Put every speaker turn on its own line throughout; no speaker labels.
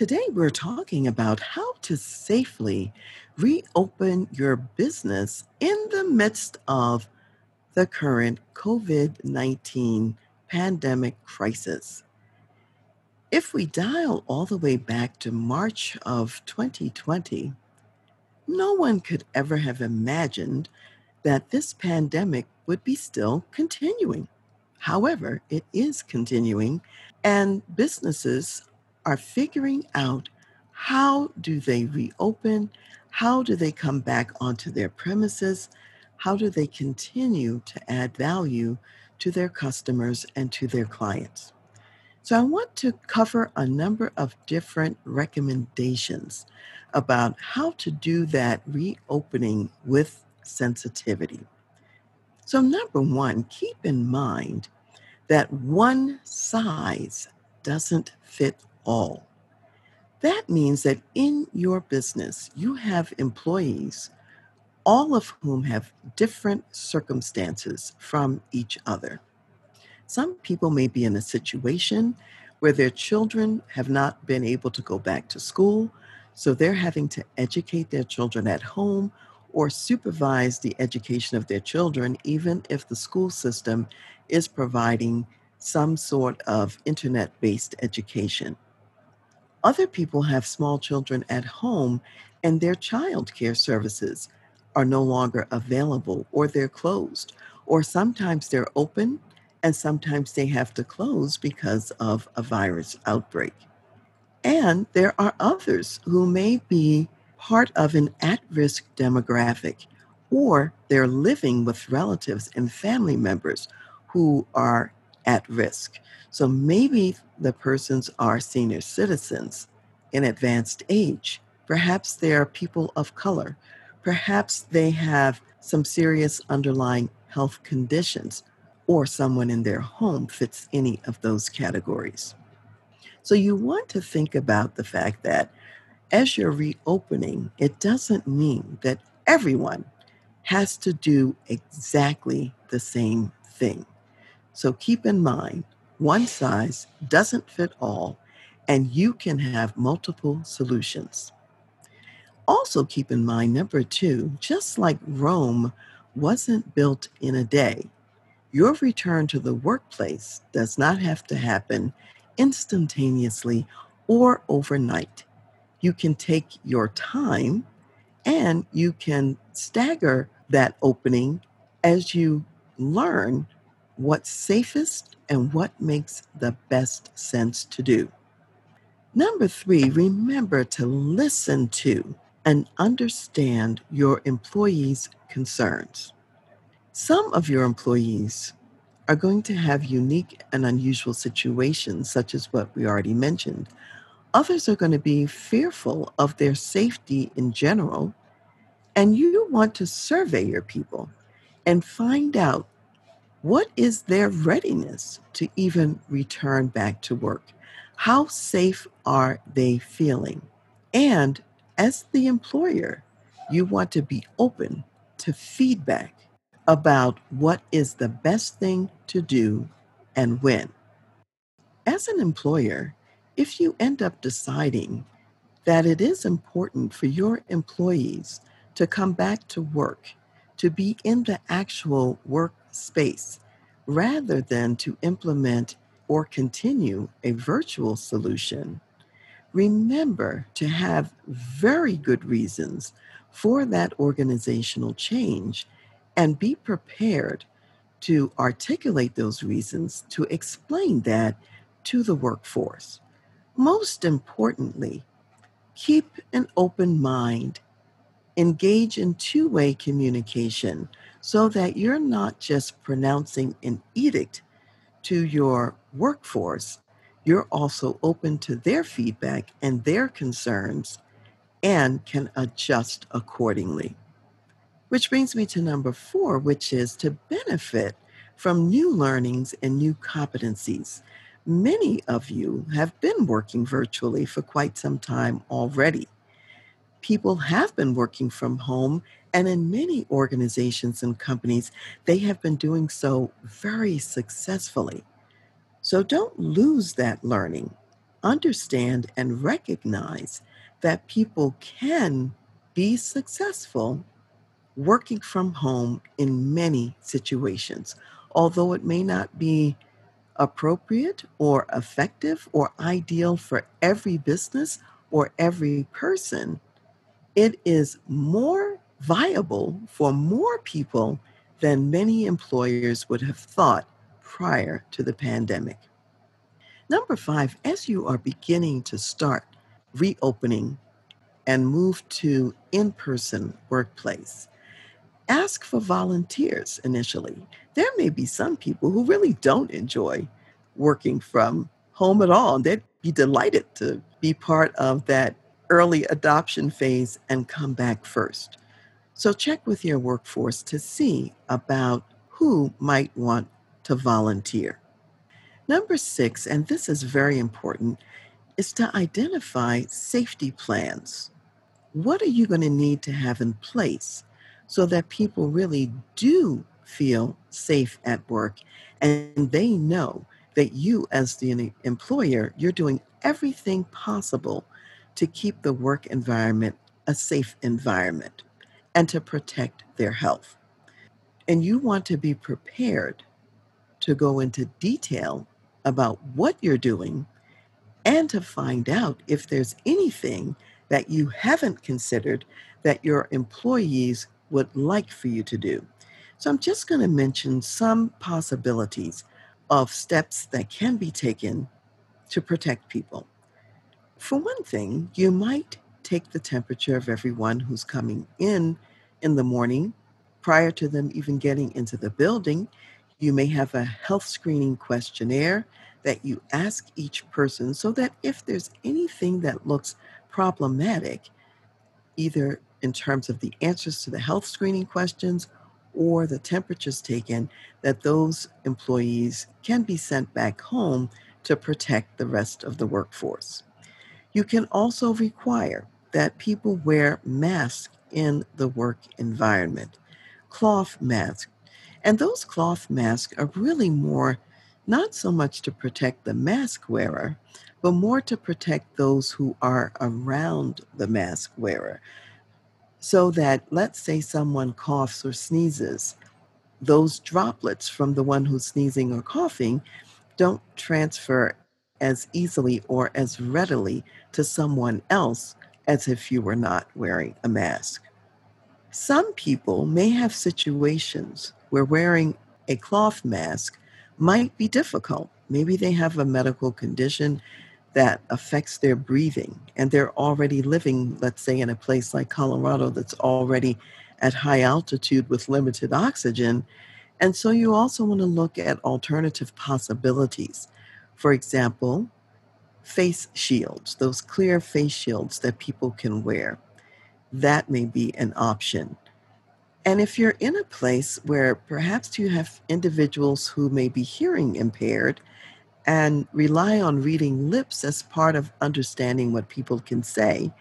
Today, we're talking about how to safely reopen your business in the midst of the current COVID 19 pandemic crisis. If we dial all the way back to March of 2020, no one could ever have imagined that this pandemic would be still continuing. However, it is continuing, and businesses are figuring out how do they reopen, how do they come back onto their premises, how do they continue to add value to their customers and to their clients. So, I want to cover a number of different recommendations about how to do that reopening with sensitivity. So, number one, keep in mind that one size doesn't fit all. That means that in your business, you have employees, all of whom have different circumstances from each other. Some people may be in a situation where their children have not been able to go back to school, so they're having to educate their children at home or supervise the education of their children, even if the school system is providing some sort of internet based education. Other people have small children at home and their child care services are no longer available or they're closed, or sometimes they're open and sometimes they have to close because of a virus outbreak. And there are others who may be part of an at risk demographic, or they're living with relatives and family members who are at risk. So maybe the persons are senior citizens in advanced age. Perhaps they are people of color. Perhaps they have some serious underlying health conditions, or someone in their home fits any of those categories. So you want to think about the fact that as you're reopening, it doesn't mean that everyone has to do exactly the same thing. So keep in mind, one size doesn't fit all, and you can have multiple solutions. Also, keep in mind, number two, just like Rome wasn't built in a day, your return to the workplace does not have to happen instantaneously or overnight. You can take your time and you can stagger that opening as you learn what's safest and what makes the best sense to do. Number three, remember to listen to and understand your employees' concerns. Some of your employees are going to have unique and unusual situations, such as what we already mentioned. Others are going to be fearful of their safety in general, and you want to survey your people and find out what is their readiness to even return back to work? How safe are they feeling? And as the employer, you want to be open to feedback about what is the best thing to do and when. As an employer, if you end up deciding that it is important for your employees to come back to work, to be in the actual work space rather than to implement or continue a virtual solution, remember to have very good reasons for that organizational change and be prepared to articulate those reasons to explain that to the workforce. Most importantly, keep an open mind, engage in two way communication so that you're not just pronouncing an edict to your workforce, you're also open to their feedback and their concerns and can adjust accordingly. Which brings me to number four, which is to benefit from new learnings and new competencies. Many of you have been working virtually for quite some time already. People have been working from home, and in many organizations and companies, they have been doing so very successfully. So don't lose that learning. Understand and recognize that people can be successful working from home in many situations, although it may not be appropriate or effective or ideal for every business or every person. It is more viable for more people than many employers would have thought prior to the pandemic. Number five, as you are beginning to start reopening and move to in person workplace, ask for volunteers initially. There may be some people who really don't enjoy working from home at all. and They'd be delighted to be part of that early adoption phase and come back first. So check with your workforce to see about who might want to volunteer. Number six, and this is very important, is to identify safety plans. What are you going to need to have in place so that people really do feel safe at work and they know that you, as the employer, you're doing everything possible to keep the work environment a safe environment and to protect their health. And you want to be prepared to go into detail about what you're doing and to find out if there's anything that you haven't considered that your employees would like for you to do. So I'm just going to mention some possibilities of steps that can be taken to protect people. For one thing, you might take the temperature of everyone who's coming in in the morning prior to them even getting into the building you may have a health screening questionnaire that you ask each person so that if there's anything that looks problematic, either in terms of the answers to the health screening questions or the temperatures taken, that those employees can be sent back home to protect the rest of the workforce. You can also require that people wear masks in the work environment, cloth masks, and those cloth masks are really more not so much to protect the mask wearer, but more to protect those who are around the mask wearer. So that, let's say, someone coughs or sneezes, those droplets from the one who's sneezing or coughing don't transfer as easily or as readily to someone else as if you were not wearing a mask. Some people may have situations where wearing a cloth mask might be difficult. Maybe they have a medical condition that affects their breathing and they're already living, let's say, in a place like Colorado that's already at high altitude with limited oxygen. And so you also want to look at alternative possibilities. For example, face shields, those clear face shields that people can wear. That may be an option. And if you're in a place where perhaps you have individuals who may be hearing impaired and rely on reading lips as part of understanding what people can say,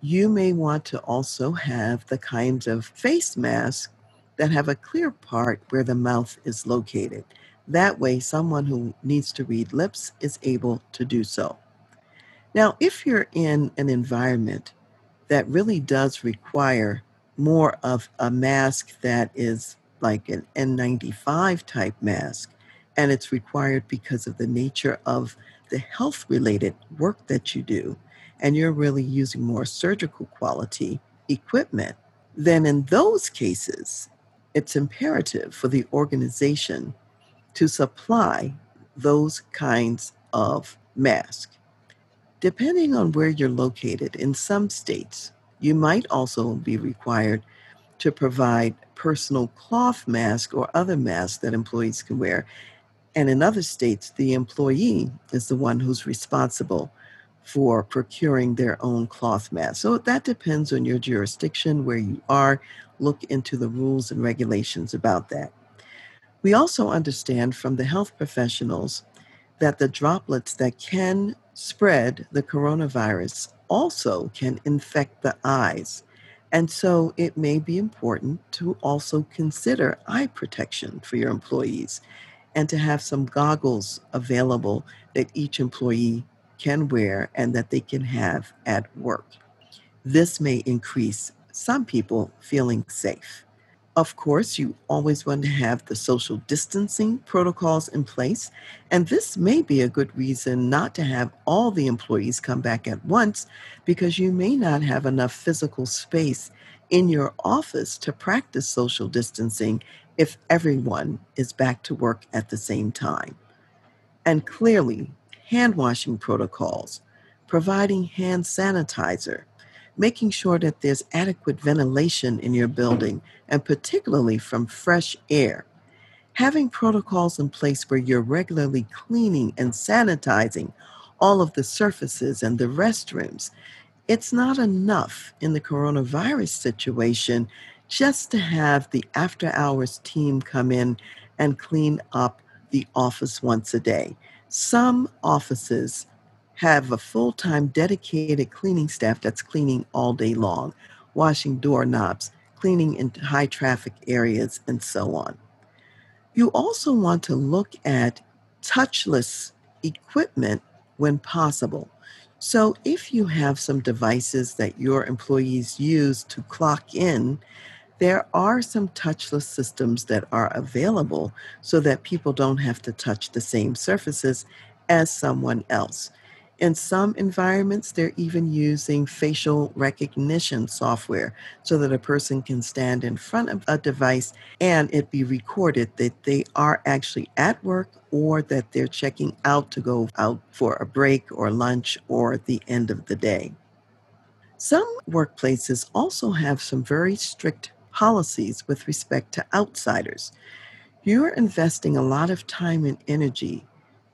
you may want to also have the kinds of face masks that have a clear part where the mouth is located. That way, someone who needs to read lips is able to do so. Now, if you're in an environment that really does require more of a mask that is like an N95 type mask, and it's required because of the nature of the health related work that you do, and you're really using more surgical quality equipment, then in those cases, it's imperative for the organization to supply those kinds of masks. Depending on where you're located, in some states, you might also be required to provide personal cloth masks or other masks that employees can wear. And in other states, the employee is the one who's responsible for procuring their own cloth mask. So that depends on your jurisdiction, where you are. Look into the rules and regulations about that. We also understand from the health professionals that the droplets that can spread the coronavirus also can infect the eyes. And so it may be important to also consider eye protection for your employees and to have some goggles available that each employee can wear and that they can have at work. This may increase some people feeling safe. Of course, you always want to have the social distancing protocols in place. And this may be a good reason not to have all the employees come back at once because you may not have enough physical space in your office to practice social distancing if everyone is back to work at the same time. And clearly, hand washing protocols, providing hand sanitizer, making sure that there's adequate ventilation in your building, and particularly from fresh air. Having protocols in place where you're regularly cleaning and sanitizing all of the surfaces and the restrooms. It's not enough in the coronavirus situation just to have the after hours team come in and clean up the office once a day. Some offices have a full time dedicated cleaning staff that's cleaning all day long, washing doorknobs, cleaning in high traffic areas, and so on. You also want to look at touchless equipment when possible. So, if you have some devices that your employees use to clock in, there are some touchless systems that are available so that people don't have to touch the same surfaces as someone else. In some environments, they're even using facial recognition software so that a person can stand in front of a device and it be recorded that they are actually at work or that they're checking out to go out for a break or lunch or the end of the day. Some workplaces also have some very strict policies with respect to outsiders. You're investing a lot of time and energy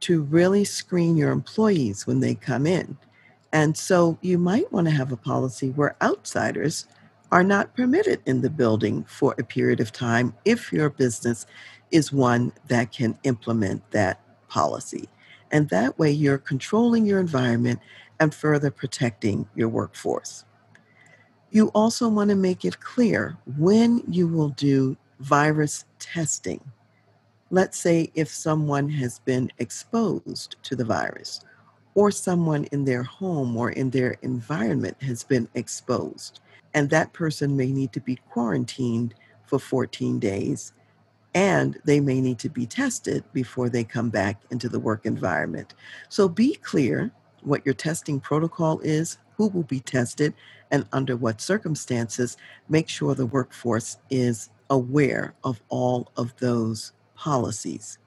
to really screen your employees when they come in. And so you might want to have a policy where outsiders are not permitted in the building for a period of time if your business is one that can implement that policy. And that way you're controlling your environment and further protecting your workforce. You also want to make it clear when you will do virus testing let's say if someone has been exposed to the virus, or someone in their home or in their environment has been exposed, and that person may need to be quarantined for 14 days, and they may need to be tested before they come back into the work environment. So be clear what your testing protocol is, who will be tested, and under what circumstances. Make sure the workforce is aware of all of those policies.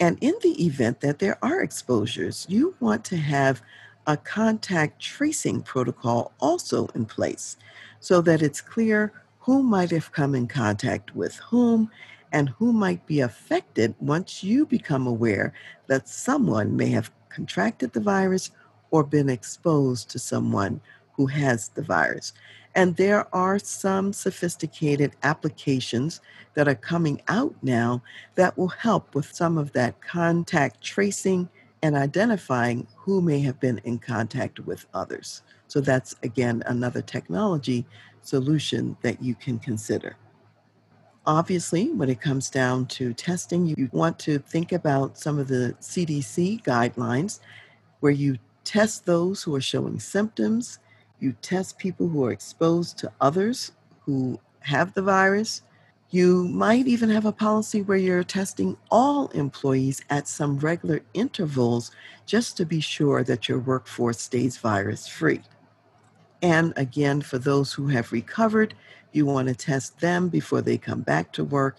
And in the event that there are exposures, you want to have a contact tracing protocol also in place so that it's clear who might have come in contact with whom and who might be affected once you become aware that someone may have contracted the virus or been exposed to someone who has the virus. And there are some sophisticated applications that are coming out now that will help with some of that contact tracing and identifying who may have been in contact with others. So that's again another technology solution that you can consider. Obviously, when it comes down to testing, you want to think about some of the CDC guidelines where you test those who are showing symptoms you test people who are exposed to others who have the virus. You might even have a policy where you're testing all employees at some regular intervals just to be sure that your workforce stays virus free. And again, for those who have recovered, you want to test them before they come back to work.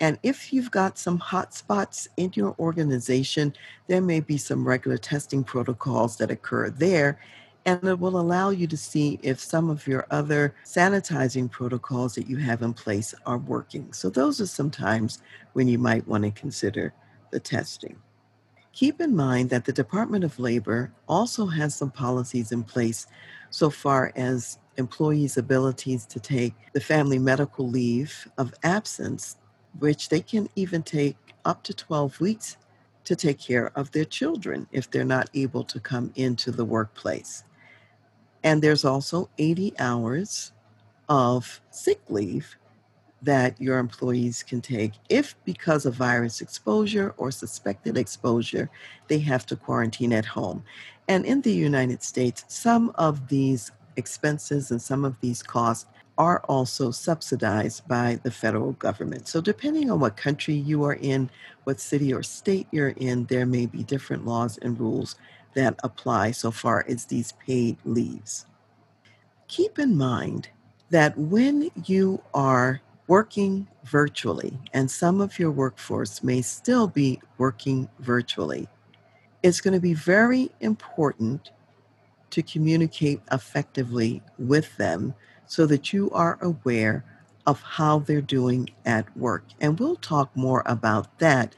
And if you've got some hot spots in your organization, there may be some regular testing protocols that occur there and it will allow you to see if some of your other sanitizing protocols that you have in place are working. So, those are some times when you might want to consider the testing. Keep in mind that the Department of Labor also has some policies in place so far as employees' abilities to take the family medical leave of absence, which they can even take up to 12 weeks to take care of their children if they're not able to come into the workplace. And there's also 80 hours of sick leave that your employees can take if, because of virus exposure or suspected exposure, they have to quarantine at home. And in the United States, some of these expenses and some of these costs are also subsidized by the federal government. So, depending on what country you are in, what city or state you're in, there may be different laws and rules that apply so far as these paid leaves. Keep in mind that when you are working virtually, and some of your workforce may still be working virtually, it's going to be very important to communicate effectively with them so that you are aware of how they're doing at work. And we'll talk more about that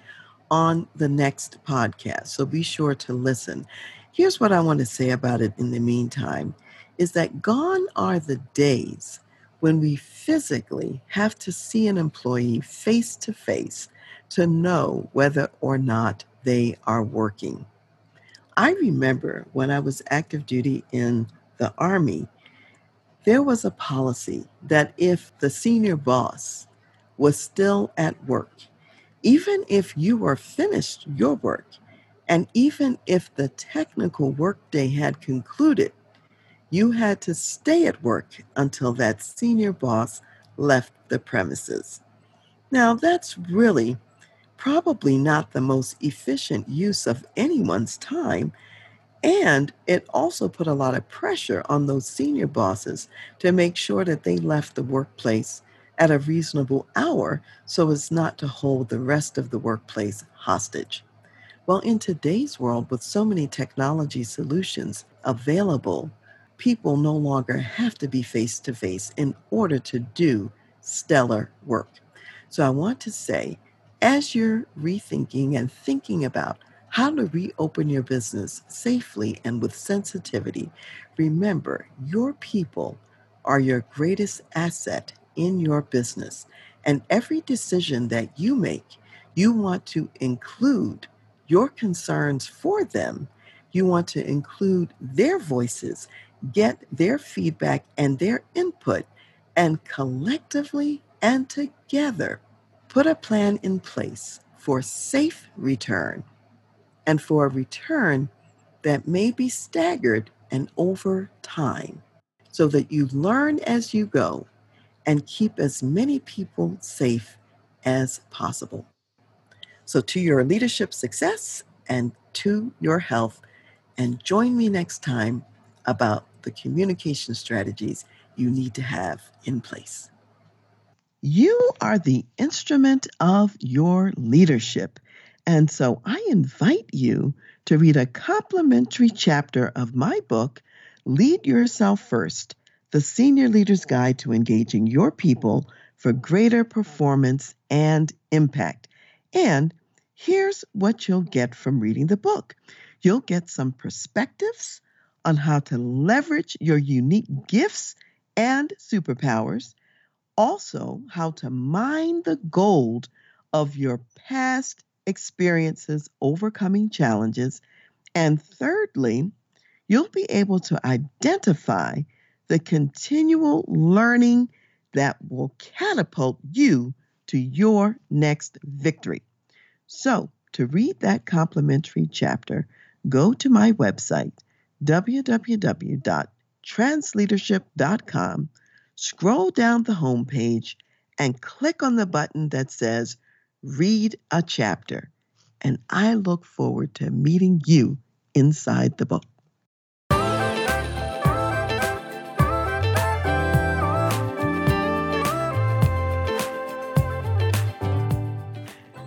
on the next podcast. So be sure to listen. Here's what I want to say about it in the meantime is that gone are the days when we physically have to see an employee face to face to know whether or not they are working. I remember when I was active duty in the Army, there was a policy that if the senior boss was still at work, even if you were finished your work, and even if the technical workday had concluded, you had to stay at work until that senior boss left the premises. Now, that's really probably not the most efficient use of anyone's time. And it also put a lot of pressure on those senior bosses to make sure that they left the workplace at a reasonable hour so as not to hold the rest of the workplace hostage. Well, in today's world, with so many technology solutions available, people no longer have to be face to face in order to do stellar work. So I want to say, as you're rethinking and thinking about how to reopen your business safely and with sensitivity, remember your people are your greatest asset in your business. And every decision that you make, you want to include your concerns for them. You want to include their voices get their feedback and their input, and collectively and together put a plan in place for safe return and for a return that may be staggered and over time so that you learn as you go and keep as many people safe as possible. So, to your leadership success and to your health, and join me next time about the communication strategies you need to have in place. You are the instrument of your leadership. And so I invite you to read a complimentary chapter of my book, Lead Yourself First The Senior Leader's Guide to Engaging Your People for Greater Performance and Impact. And here's what you'll get from reading the book. You'll get some perspectives on how to leverage your unique gifts and superpowers, also, how to mine the gold of your past experiences overcoming challenges, and thirdly, you'll be able to identify the continual learning that will catapult you to your next victory. So, to read that complimentary chapter, go to my website, www.transleadership.com, scroll down the homepage, and click on the button that says Read a Chapter. And I look forward to meeting you inside the book.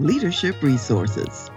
leadership resources.